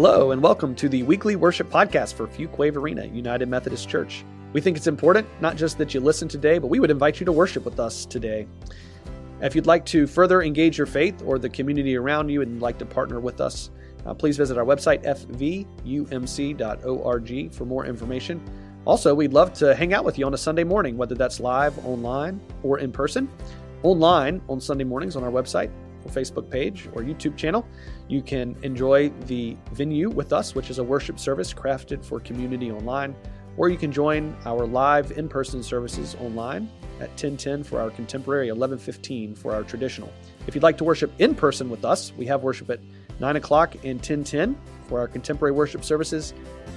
Hello, and welcome to the weekly worship podcast for Fuquay-Varina United Methodist Church. We think it's important not just that you listen today, but we would invite you to worship with us today. If you'd like to further engage your faith or the community around you and like to partner with us, uh, please visit our website, fvumc.org, for more information. Also, we'd love to hang out with you on a Sunday morning, whether that's live, online, or in person. Online on Sunday mornings on our website, Facebook page, or YouTube channel. You can enjoy the venue with us, which is a worship service crafted for community online, or you can join our live in person services online at 1010 for our contemporary, 1115 for our traditional. If you'd like to worship in person with us, we have worship at 9 o'clock and 1010 for our contemporary worship services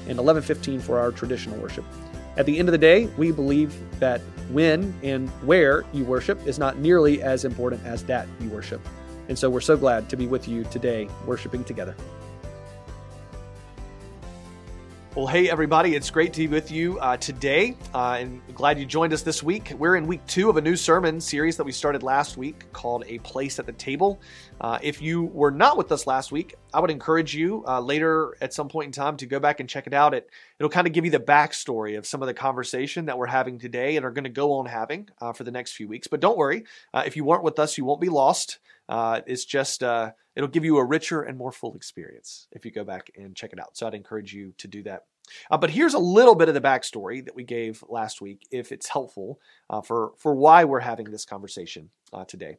and 1115 for our traditional worship. At the end of the day, we believe that when and where you worship is not nearly as important as that you worship. And so we're so glad to be with you today, worshiping together. Well, hey, everybody, it's great to be with you uh, today, uh, and glad you joined us this week. We're in week two of a new sermon series that we started last week called A Place at the Table. Uh, if you were not with us last week, I would encourage you uh, later at some point in time to go back and check it out. It, it'll kind of give you the backstory of some of the conversation that we're having today and are going to go on having uh, for the next few weeks. But don't worry, uh, if you weren't with us, you won't be lost. It's just it'll give you a richer and more full experience if you go back and check it out. So I'd encourage you to do that. Uh, but here's a little bit of the backstory that we gave last week, if it's helpful uh, for, for why we're having this conversation uh, today.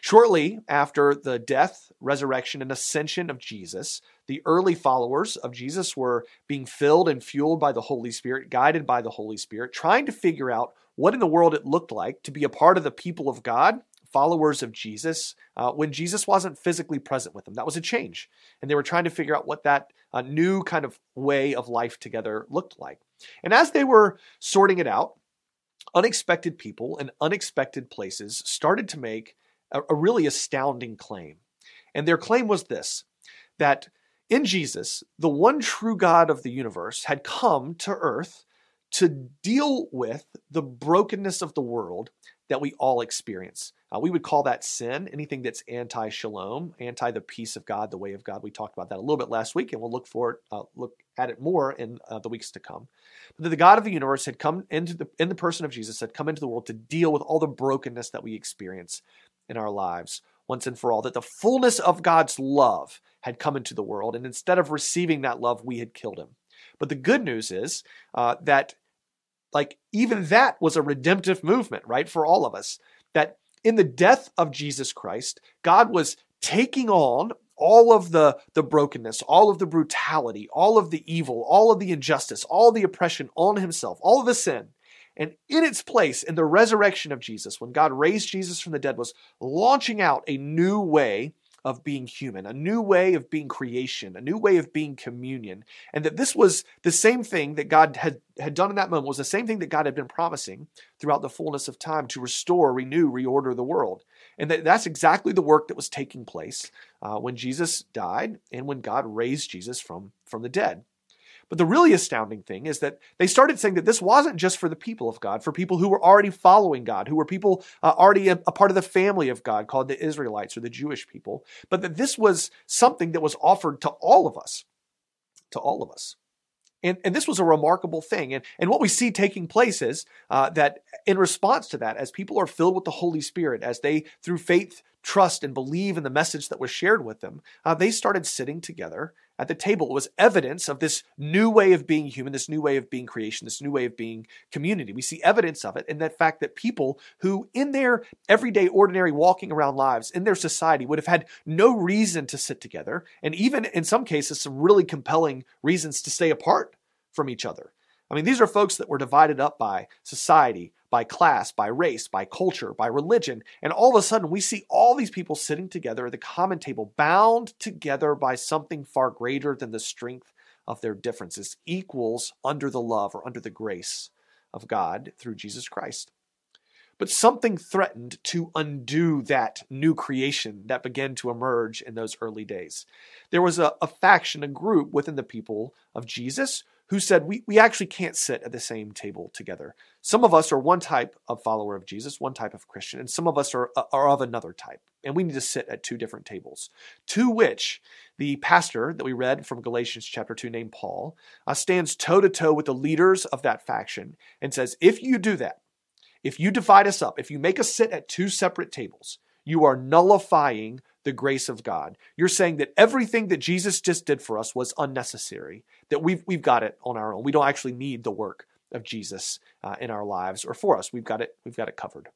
Shortly after the death, resurrection, and ascension of Jesus, the early followers of Jesus were being filled and fueled by the Holy Spirit, guided by the Holy Spirit, trying to figure out what in the world it looked like to be a part of the people of God followers of Jesus uh, when Jesus wasn't physically present with them. That was a change. And they were trying to figure out what that uh, new kind of way of life together looked like. And as they were sorting it out, unexpected people and unexpected places started to make a, a really astounding claim. And their claim was this that in Jesus, the one true God of the universe had come to earth to deal with the brokenness of the world that we all experience. Uh, we would call that sin, anything that's anti shalom, anti the peace of God, the way of God. We talked about that a little bit last week, and we'll look for it, uh, look at it more in uh, the weeks to come. But the God of the universe had come into the in the person of Jesus, had come into the world to deal with all the brokenness that we experience in our lives once and for all. That the fullness of God's love had come into the world, and instead of receiving that love, we had killed him. But the good news is uh, that like even that was a redemptive movement, right, for all of us. That in the death of Jesus Christ, God was taking on all of the, the brokenness, all of the brutality, all of the evil, all of the injustice, all the oppression on himself, all of the sin. And in its place, in the resurrection of Jesus, when God raised Jesus from the dead, was launching out a new way of being human, a new way of being creation, a new way of being communion. And that this was the same thing that God had, had done in that moment, was the same thing that God had been promising throughout the fullness of time to restore, renew, reorder the world. And that, that's exactly the work that was taking place uh, when Jesus died and when God raised Jesus from, from the dead. But the really astounding thing is that they started saying that this wasn't just for the people of God, for people who were already following God, who were people uh, already a, a, part of the family of God called the Israelites or the Jewish people, but that this was something that was offered to all of us, to all of us. And, and this was a remarkable thing. And, and what we see taking place is uh, that in response to that, as people are filled with the Holy Spirit, as they, through faith, trust and believe in the message that was shared with them, uh, they started sitting together at the table. Was evidence of this new way of being human, this new way of being creation, this new way of being community. We see evidence of it in that fact that people who, in their everyday, ordinary walking around lives, in their society, would have had no reason to sit together, and even in some cases, some really compelling reasons to stay apart from each other. I mean, these are folks that were divided up by society, by class, by race, by culture, by religion. And all of a sudden, we see all these people sitting together at the common table, bound together by something far greater than the strength of their differences, equals under the love or under the grace of God through Jesus Christ. But something threatened to undo that new creation that began to emerge in those early days. There was a, a faction, a group within the people of Jesus who said we, we actually can't sit at the same table together. Some of us are one type of follower of Jesus, one type of Christian, and some of us are, are of another type. And we need to sit at two different tables, to which the pastor that we read from Galatians chapter 2, named Paul, uh, stands toe to toe with the leaders of that faction and says, if you do that, if you divide us up, if you make us sit at two separate tables, you are nullifying the grace of God. You're saying that everything that Jesus just did for us was unnecessary, that we've, we've got it on our own. We don't actually need the work of Jesus uh, in our lives or for us. We've got it, we've got it covered.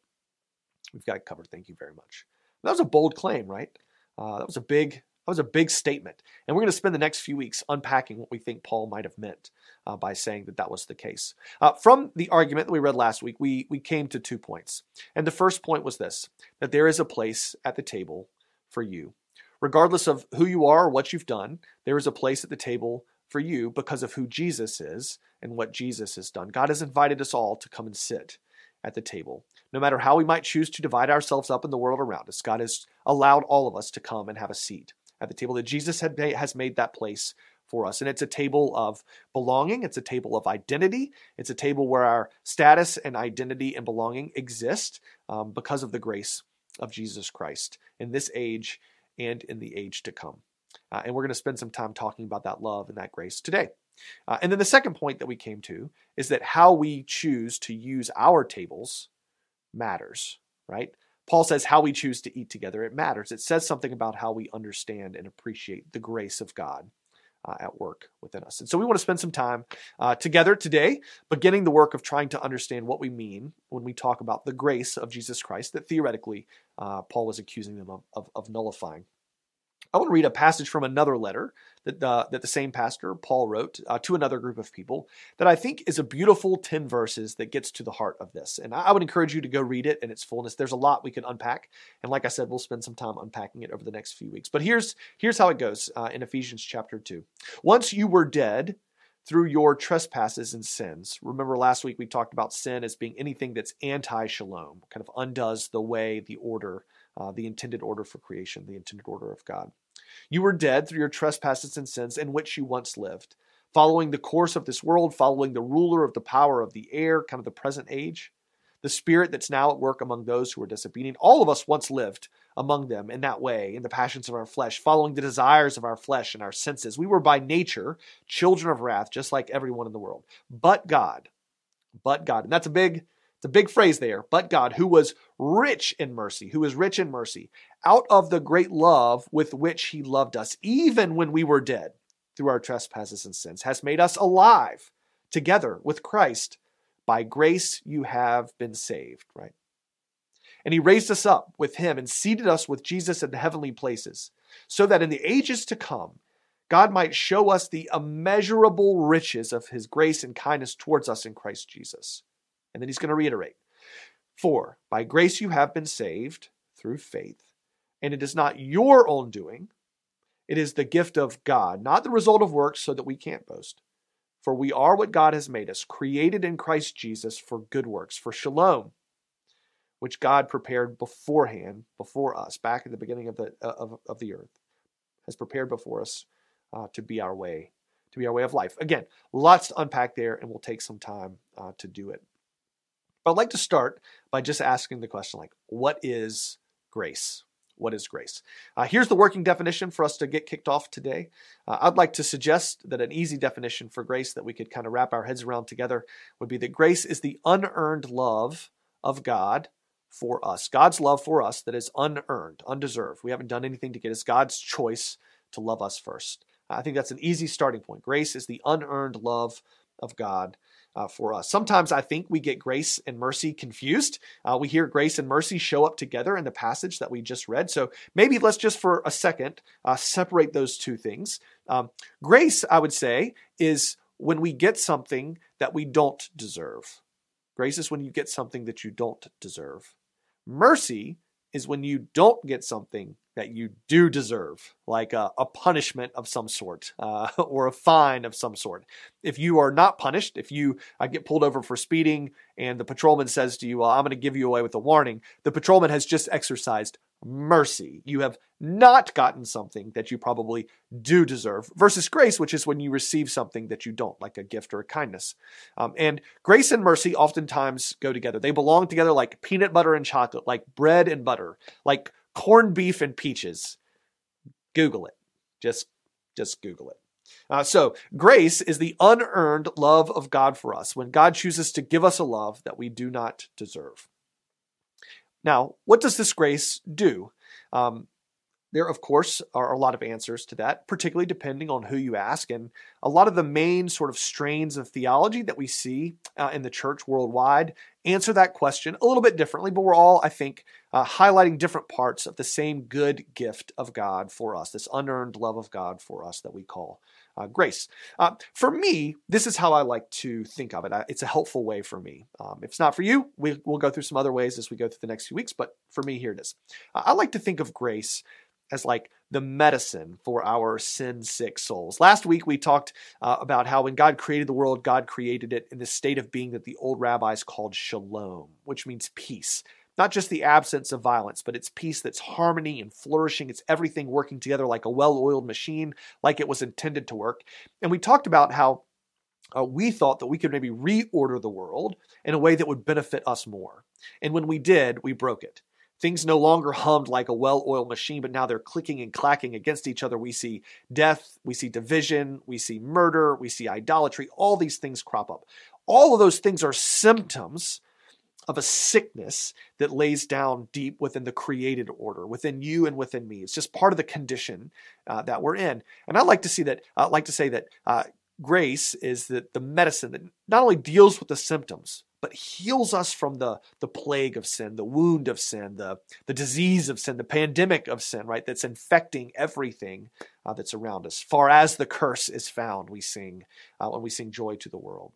We've got it covered. Thank you very much. That was a bold claim, right? Uh, that was a big that was a big statement. And we're going to spend the next few weeks unpacking what we think Paul might have meant uh, by saying that that was the case. Uh, from the argument that we read last week, we, we came to two points. And the first point was this that there is a place at the table for you. Regardless of who you are or what you've done, there is a place at the table for you because of who Jesus is and what Jesus has done. God has invited us all to come and sit at the table. No matter how we might choose to divide ourselves up in the world around us, God has allowed all of us to come and have a seat at the table that Jesus has made that place for us. And it's a table of belonging, it's a table of identity, it's a table where our status and identity and belonging exist um, because of the grace of Jesus Christ in this age and in the age to come. Uh, and we're going to spend some time talking about that love and that grace today. Uh, and then the second point that we came to is that how we choose to use our tables matters, right? Paul says how we choose to eat together, it matters. It says something about how we understand and appreciate the grace of God uh, at work within us. And so we want to spend some time uh, together today, beginning the work of trying to understand what we mean when we talk about the grace of Jesus Christ that theoretically uh, Paul was accusing them of, of, of nullifying. I want to read a passage from another letter that, uh, that the same pastor, Paul, wrote uh, to another group of people that I think is a beautiful 10 verses that gets to the heart of this. And I, I would encourage you to go read it in its fullness. There's a lot we can unpack. And like I said, we'll spend some time unpacking it over the next few weeks. But here's, here's how it goes uh, in Ephesians chapter 2. Once you were dead, through your trespasses and sins. Remember last week we talked about sin as being anything that's anti shalom, kind of undoes the way, the order, uh, the intended order for creation, the intended order of God. You were dead through your trespasses and sins in which you once lived, following the course of this world, following the ruler of the power of the air, kind of the present age, the spirit that's now at work among those who are disobedient. All of us once lived among them in that way, in the passions of our flesh, following the desires of our flesh and our senses. We were by nature children of wrath, just like everyone in the world. But God, but God, and that's a big it's a big phrase there, but God, who was rich in mercy, who is rich in mercy, out of the great love with which he loved us, even when we were dead through our trespasses and sins, has made us alive together with Christ. By grace you have been saved, right? And he raised us up with him and seated us with Jesus in the heavenly places, so that in the ages to come, God might show us the immeasurable riches of his grace and kindness towards us in Christ Jesus. And then he's going to reiterate For by grace you have been saved through faith, and it is not your own doing, it is the gift of God, not the result of works, so that we can't boast. For we are what God has made us, created in Christ Jesus for good works, for shalom, which God prepared beforehand, before us, back at the beginning of the, of, of the earth, has prepared before us uh, to be our way, to be our way of life. Again, lots to unpack there, and we'll take some time uh, to do it. But I'd like to start by just asking the question like, what is grace? What is grace? Uh, here's the working definition for us to get kicked off today. Uh, I'd like to suggest that an easy definition for grace that we could kind of wrap our heads around together would be that grace is the unearned love of God for us. God's love for us that is unearned, undeserved. We haven't done anything to get us. God's choice to love us first. I think that's an easy starting point. Grace is the unearned love of God uh, for us. Sometimes I think we get grace and mercy confused. Uh, we hear grace and mercy show up together in the passage that we just read. So maybe let's just for a second uh, separate those two things. Um, grace, I would say, is when we get something that we don't deserve. Grace is when you get something that you don't deserve. Mercy is when you don't get something that you do deserve, like a, a punishment of some sort uh, or a fine of some sort. If you are not punished, if you uh, get pulled over for speeding and the patrolman says to you, Well, I'm going to give you away with a warning, the patrolman has just exercised mercy. You have not gotten something that you probably do deserve, versus grace, which is when you receive something that you don't, like a gift or a kindness. Um, and grace and mercy oftentimes go together. They belong together like peanut butter and chocolate, like bread and butter, like corned beef and peaches. Google it. Just, just Google it. Uh, so, grace is the unearned love of God for us when God chooses to give us a love that we do not deserve. Now, what does this grace do? Um, there, of course, are a lot of answers to that, particularly depending on who you ask. And a lot of the main sort of strains of theology that we see uh, in the church worldwide answer that question a little bit differently, but we're all, I think, uh, highlighting different parts of the same good gift of God for us, this unearned love of God for us that we call uh, grace. Uh, for me, this is how I like to think of it. it's a helpful way for me. Um, if it's not for you, we, will go through some other ways as we go through the next few weeks, but for me, here it is. Uh, I like to think of grace as like the medicine for our sin sick souls. Last week we talked uh, about how when God created the world, God created it in the state of being that the old rabbis called shalom, which means peace. Not just the absence of violence, but it's peace that's harmony and flourishing. It's everything working together like a well oiled machine, like it was intended to work. And we talked about how uh, we thought that we could maybe reorder the world in a way that would benefit us more. And when we did, we broke it. Things no longer hummed like a well oiled machine, but now they're clicking and clacking against each other. We see death, we see division, we see murder, we see idolatry. All these things crop up. All of those things are symptoms of a sickness that lays down deep within the created order, within you and within me. It's just part of the condition uh, that we're in. And I like to see that. I like to say that uh, grace is that the medicine that not only deals with the symptoms, but heals us from the, the plague of sin, the wound of sin, the, the disease of sin, the pandemic of sin, right? That's infecting everything uh, that's around us. Far as the curse is found, we sing uh, when we sing joy to the world.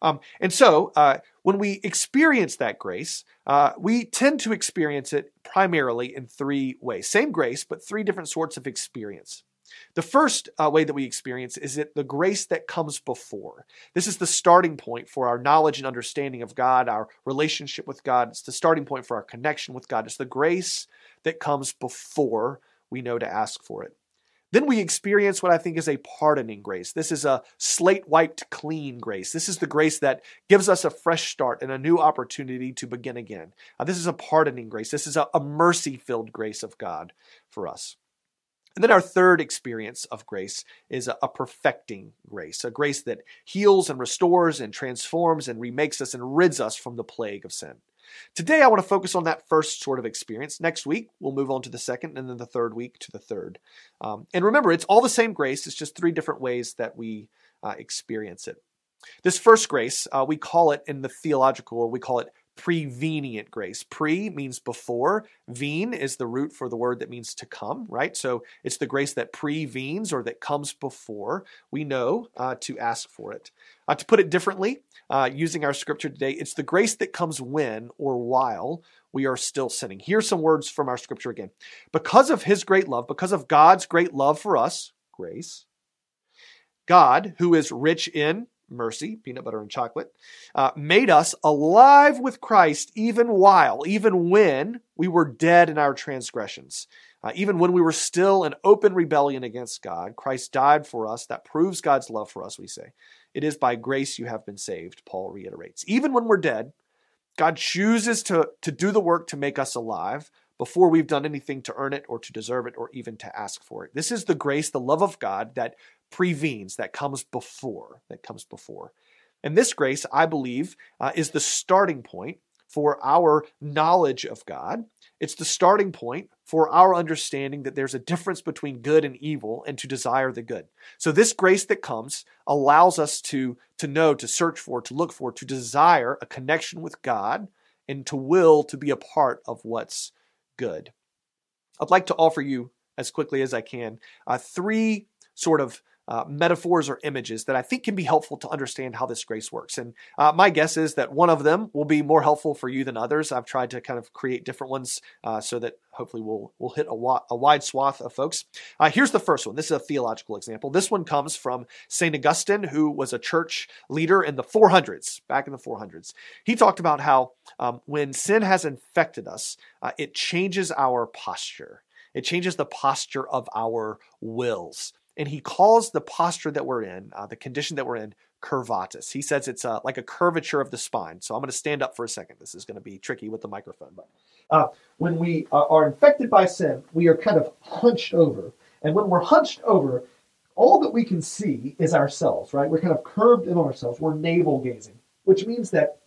Um, and so, uh, when we experience that grace, uh, we tend to experience it primarily in three ways. Same grace, but three different sorts of experience. The first uh, way that we experience is it the grace that comes before. This is the starting point for our knowledge and understanding of God, our relationship with God. It's the starting point for our connection with God. It's the grace that comes before we know to ask for it. Then we experience what I think is a pardoning grace. This is a slate wiped clean grace. This is the grace that gives us a fresh start and a new opportunity to begin again. This is a pardoning grace. This is a, a mercy filled grace of God for us. And then our third experience of grace is a, a, perfecting grace, a grace that heals and restores and transforms and remakes us and rids us from the plague of sin. Today, I want to focus on that first sort of experience. Next week, we'll move on to the second, and then the third week to the third. Um, and remember, it's all the same grace, it's just three different ways that we uh, experience it. This first grace, uh, we call it in the theological, we call it prevenient grace. Pre means before. Vene is the root for the word that means to come, right? So it's the grace that prevenes or that comes before we know uh, to ask for it. Uh, to put it differently, uh, using our scripture today, it's the grace that comes when or while we are still sinning. Here's some words from our scripture again. Because of his great love, because of God's great love for us, grace, God, who is rich in mercy, peanut butter and chocolate, uh, made us alive with Christ even while, even when we were dead in our transgressions. Uh, even when we were still in open rebellion against God, Christ died for us. That proves God's love for us, we say. It is by grace you have been saved, Paul reiterates. Even when we're dead, God chooses to, to do the work to make us alive before we've done anything to earn it or to deserve it or even to ask for it. This is the grace, the love of God that prevenes, that comes before, that comes before. And this grace, I believe, uh, is the starting point for our knowledge of God. It's the starting point for our understanding that there's a difference between good and evil and to desire the good. So this grace that comes allows us to, to know, to search for, to look for, to desire a connection with God and to will to be a part of what's good. I'd like to offer you as quickly as I can uh, three sort of uh, metaphors or images that I think can be helpful to understand how this grace works. And uh, my guess is that one of them will be more helpful for you than others. I've tried to kind of create different ones uh, so that hopefully we'll, we'll hit a, wa- a wide swath of folks. Uh, here's the first one. This is a theological example. This one comes from St. Augustine, who was a church leader in the 400s, back in the 400s. He talked about how um, when sin has infected us, uh, it changes our posture. It changes the posture of our wills and he calls the posture that we're in, uh, the condition that we're in, curvatus. He says it's uh, like a curvature of the spine. So I'm going to stand up for a second. This is going to be tricky with the microphone, but uh, when we are infected by sin, we are kind of hunched over, and when we're hunched over, all that we can see is ourselves. Right? We're kind of curved in ourselves. We're navel gazing, which means that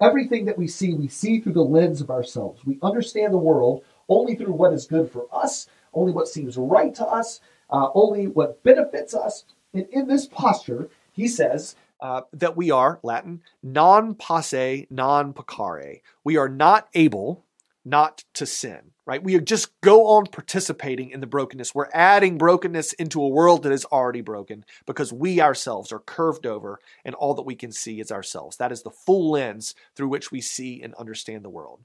everything that we see, we see through the lens of ourselves. We understand the world only through what is good for us, only what seems right to us uh, only what benefits us. And in this posture, he says uh, that we are, Latin, non posse, non peccare. We are not able not to sin, right? We just go on participating in the brokenness. We're adding brokenness into a world that is already broken because we ourselves are curved over and all that we can see is ourselves. That is the full lens through which we see and understand the world.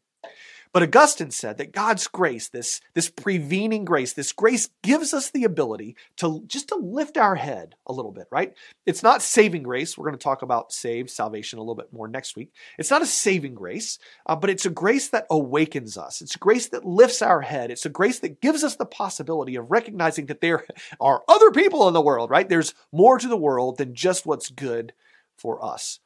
But Augustine said that God's grace, this, this prevening grace, this grace gives us the ability to just to lift our head a little bit, right? It's not saving grace. We're going to talk about save, salvation a little bit more next week. It's not a saving grace, uh, but it's a grace that awakens us. It's a grace that lifts our head. It's a grace that gives us the possibility of recognizing that there are other people in the world, right? There's more to the world than just what's good for us.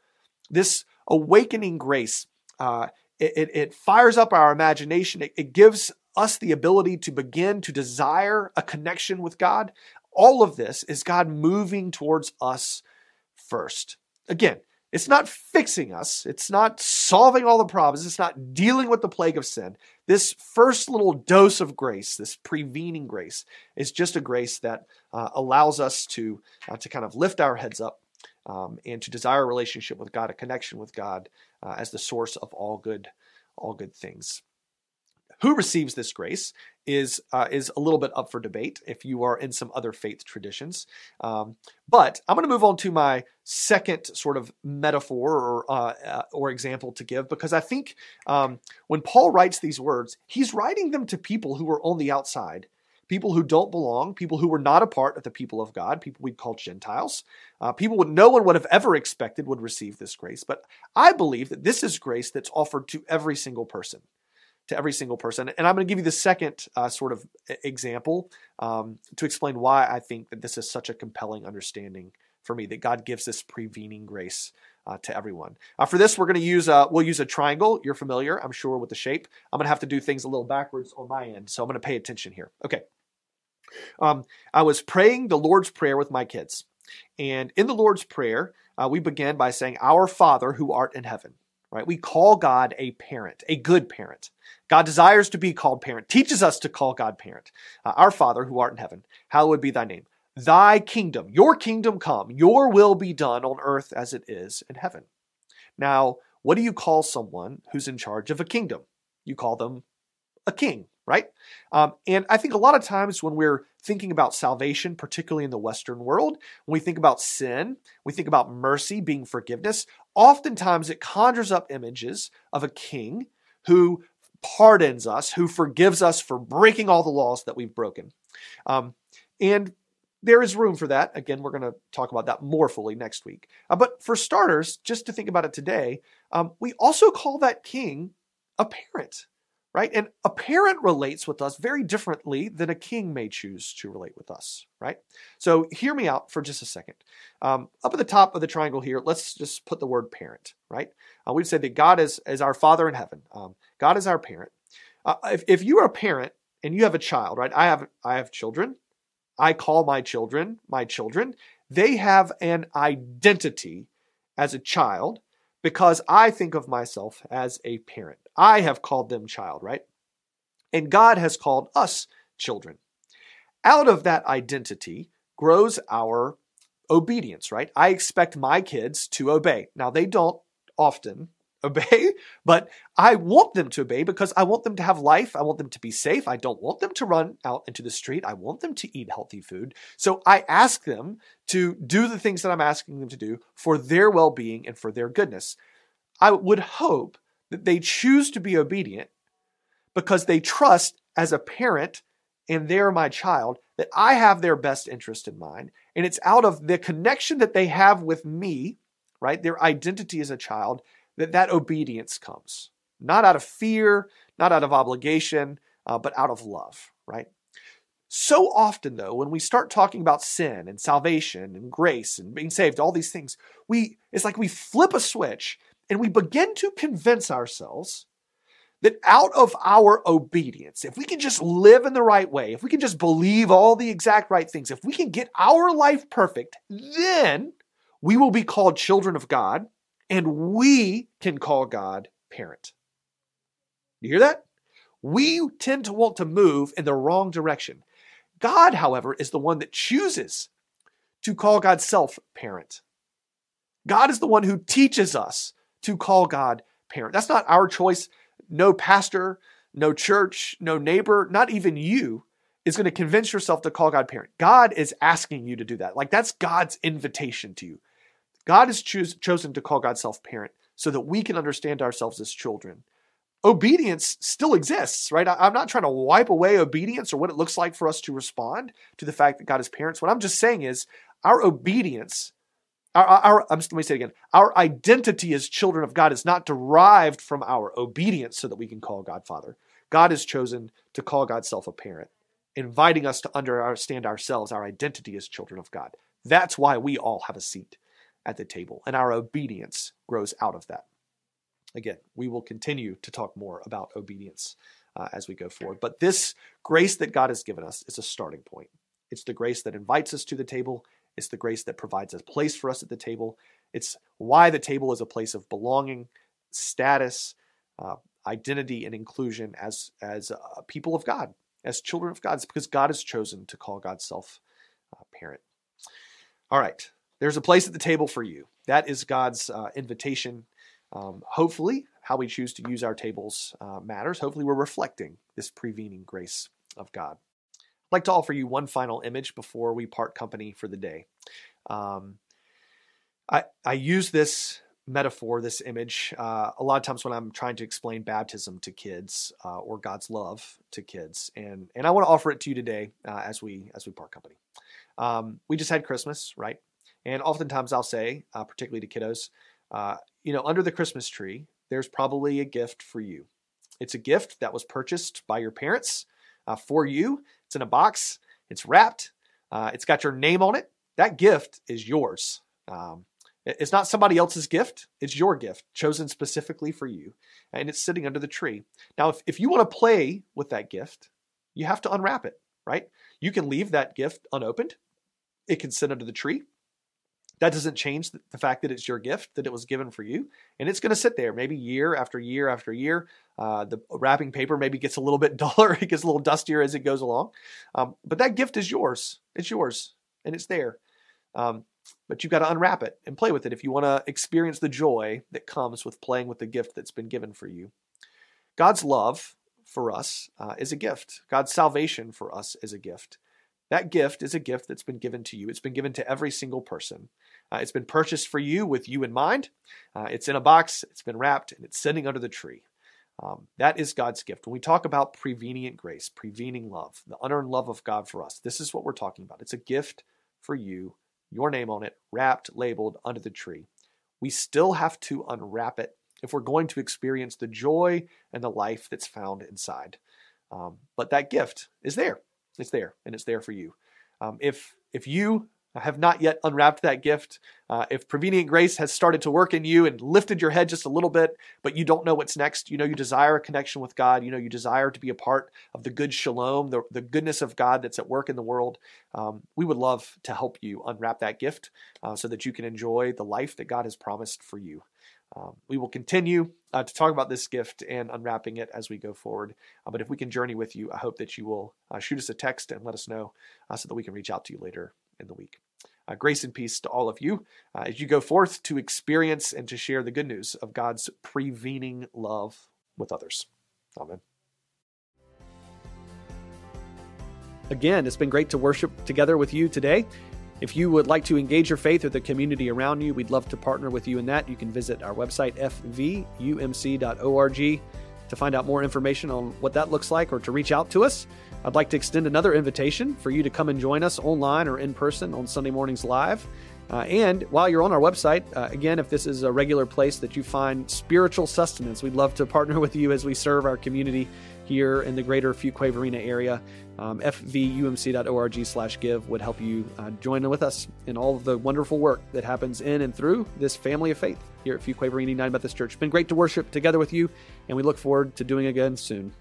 This awakening grace uh, it, it, it fires up our imagination. It, it gives us the ability to begin to desire a connection with God. All of this is God moving towards us first. Again, it's not fixing us. It's not solving all the problems. It's not dealing with the plague of sin. This first little dose of grace, this prevening grace, is just a grace that uh, allows us to, uh, to kind of lift our heads up um, and to desire a relationship with God, a connection with God, uh, as the source of all good, all good things. Who receives this grace is uh, is a little bit up for debate if you are in some other faith traditions. Um, but I'm going to move on to my second sort of metaphor or uh, uh, or example to give because I think um, when Paul writes these words, he's writing them to people who are on the outside people who don't belong, people who were not a part of the people of God, people we'd call Gentiles, uh, people would no one would have ever expected would receive this grace. But I believe that this is grace that's offered to every single person, to every single person. And I'm going to give you the second uh, sort of example um, to explain why I think that this is such a compelling understanding for me that God gives this prevening grace uh, to everyone. Uh, for this, we're going to use a, we'll use a triangle. You're familiar, I'm sure, with the shape. I'm going to have to do things a little backwards on my end, so I'm going to pay attention here. Okay. Um, I was praying the Lord's Prayer with my kids. And in the Lord's Prayer, uh, we began by saying, Our Father who art in heaven. Right? We call God a parent, a good parent. God desires to be called parent, teaches us to call God parent. Uh, our Father who art in heaven, hallowed be thy name. Thy kingdom, your kingdom come, your will be done on earth as it is in heaven. Now, what do you call someone who's in charge of a kingdom? You call them a king, right? Um, and I think a lot of times when we're thinking about salvation, particularly in the Western world, when we think about sin, we think about mercy being forgiveness, oftentimes it conjures up images of a king who pardons us, who forgives us for breaking all the laws that we've broken. Um, and there is room for that. Again, we're going to talk about that more fully next week. Uh, but for starters, just to think about it today, um, we also call that king a parent right? And a parent relates with us very differently than a king may choose to relate with us, right? So hear me out for just a second. Um, up at the top of the triangle here, let's just put the word parent, right? Uh, we've said that God is, is our Father in heaven. Um, God is our parent. Uh, if, if you are a parent and you have a child, right? I have I have children. I call my children my children. They have an identity as a child because I think of myself as a parent. I have called them child, right? And God has called us children. Out of that identity grows our obedience, right? I expect my kids to obey. Now, they don't often, obey, but I want them to obey because I want them to have life. I want them to be safe. I don't want them to run out into the street. I want them to eat healthy food. So I ask them to do the things that I'm asking them to do for their well being and for their goodness. I would hope that they choose to be obedient because they trust as a parent and they're my child that I have their best interest in mind. And it's out of the connection that they have with me, right? Their identity as a child that that obedience comes. Not out of fear, not out of obligation, uh, but out of love, right? So often, though, when we start talking about sin and salvation and grace and being saved, all these things, we it's like we flip a switch and we begin to convince ourselves that out of our obedience, if we can just live in the right way, if we can just believe all the exact right things, if we can get our life perfect, then we will be called children of God and we can call God parent. You hear that? We tend to want to move in the wrong direction. God, however, is the one that chooses to call God self parent. God is the one who teaches us to call God parent. That's not our choice. No pastor, no church, no neighbor, not even you is going to convince yourself to call God parent. God is asking you to do that. Like that's God's invitation to you. God has choose, chosen to call God self parent so that we can understand ourselves as children. Obedience still exists, right? I, am not trying to wipe away obedience or what it looks like for us to respond to the fact that God is parents. What I'm just saying is our obedience, our, our I'm just let me say it again, our identity as children of God is not derived from our obedience so that we can call God Father. God has chosen to call God self a parent, inviting us to understand ourselves, our identity as children of God. That's why we all have a seat at the table, and our obedience grows out of that. Again, we will continue to talk more about obedience uh, as we go forward. But this grace that God has given us is a starting point. It's the grace that invites us to the table, it's the grace that provides a place for us at the table. It's why the table is a place of belonging, status, uh, identity, and inclusion as, as uh, people of God, as children of God. It's because God has chosen to call God self uh, parent. All right, there's a place at the table for you. That is God's uh, invitation. Um, hopefully, how we choose to use our tables uh, matters. Hopefully, we're reflecting this prevening grace of God. I'd like to offer you one final image before we part company for the day. Um, I, I use this metaphor, this image, uh, a lot of times when I'm trying to explain baptism to kids uh, or God's love to kids, and and I want to offer it to you today uh, as we as we part company. Um, we just had Christmas, right? And oftentimes I'll say, uh, particularly to kiddos, uh, you know, under the Christmas tree, there's probably a gift for you. It's a gift that was purchased by your parents uh, for you. It's in a box, it's wrapped, uh, it's got your name on it. That gift is yours. Um, it's not somebody else's gift, it's your gift, chosen specifically for you. And it's sitting under the tree. Now, if, if you want to play with that gift, you have to unwrap it, right? You can leave that gift unopened, it can sit under the tree that doesn't change the fact that it's your gift that it was given for you and it's going to sit there maybe year after year after year. Uh, the wrapping paper maybe gets a little bit duller it gets a little dustier as it goes along. Um, but that gift is yours. It's yours and it's there. Um, but you've got to unwrap it and play with it if you want to experience the joy that comes with playing with the gift that's been given for you. God's love for us uh, is a gift. God's salvation for us is a gift. That gift is a gift that's been given to you. It's been given to every single person. Uh, it's been purchased for you with you in mind. Uh, it's in a box, it's been wrapped, and it's sitting under the tree. Um, that is God's gift. When we talk about prevenient grace, prevening love, the unearned love of God for us, this is what we're talking about. It's a gift for you, your name on it, wrapped, labeled under the tree. We still have to unwrap it if we're going to experience the joy and the life that's found inside. Um, but that gift is there. It's there, and it's there for you. Um, if if you have not yet unwrapped that gift, uh, if prevenient grace has started to work in you and lifted your head just a little bit, but you don't know what's next, you know you desire a connection with God, you know you desire to be a part of the good shalom, the, the goodness of God that's at work in the world, um, we would love to help you unwrap that gift uh, so that you can enjoy the life that God has promised for you. Um, we will continue uh, to talk about this gift and unwrapping it as we go forward. Uh, but if we can journey with you, I hope that you will uh, shoot us a text and let us know uh, so that we can reach out to you later in the week. Uh, grace and peace to all of you uh, as you go forth to experience and to share the good news of God's prevening love with others. Amen. Again, it's been great to worship together with you today. If you would like to engage your faith with the community around you, we'd love to partner with you in that. You can visit our website, fvumc.org, to find out more information on what that looks like or to reach out to us. I'd like to extend another invitation for you to come and join us online or in person on Sunday mornings live. Uh, and while you're on our website, uh, again, if this is a regular place that you find spiritual sustenance, we'd love to partner with you as we serve our community here in the greater Fuquay-Varina area. Um, fvumc.org slash give would help you uh, join with us in all of the wonderful work that happens in and through this family of faith here at Fuquay-Varina United Methodist Church. It's been great to worship together with you, and we look forward to doing again soon.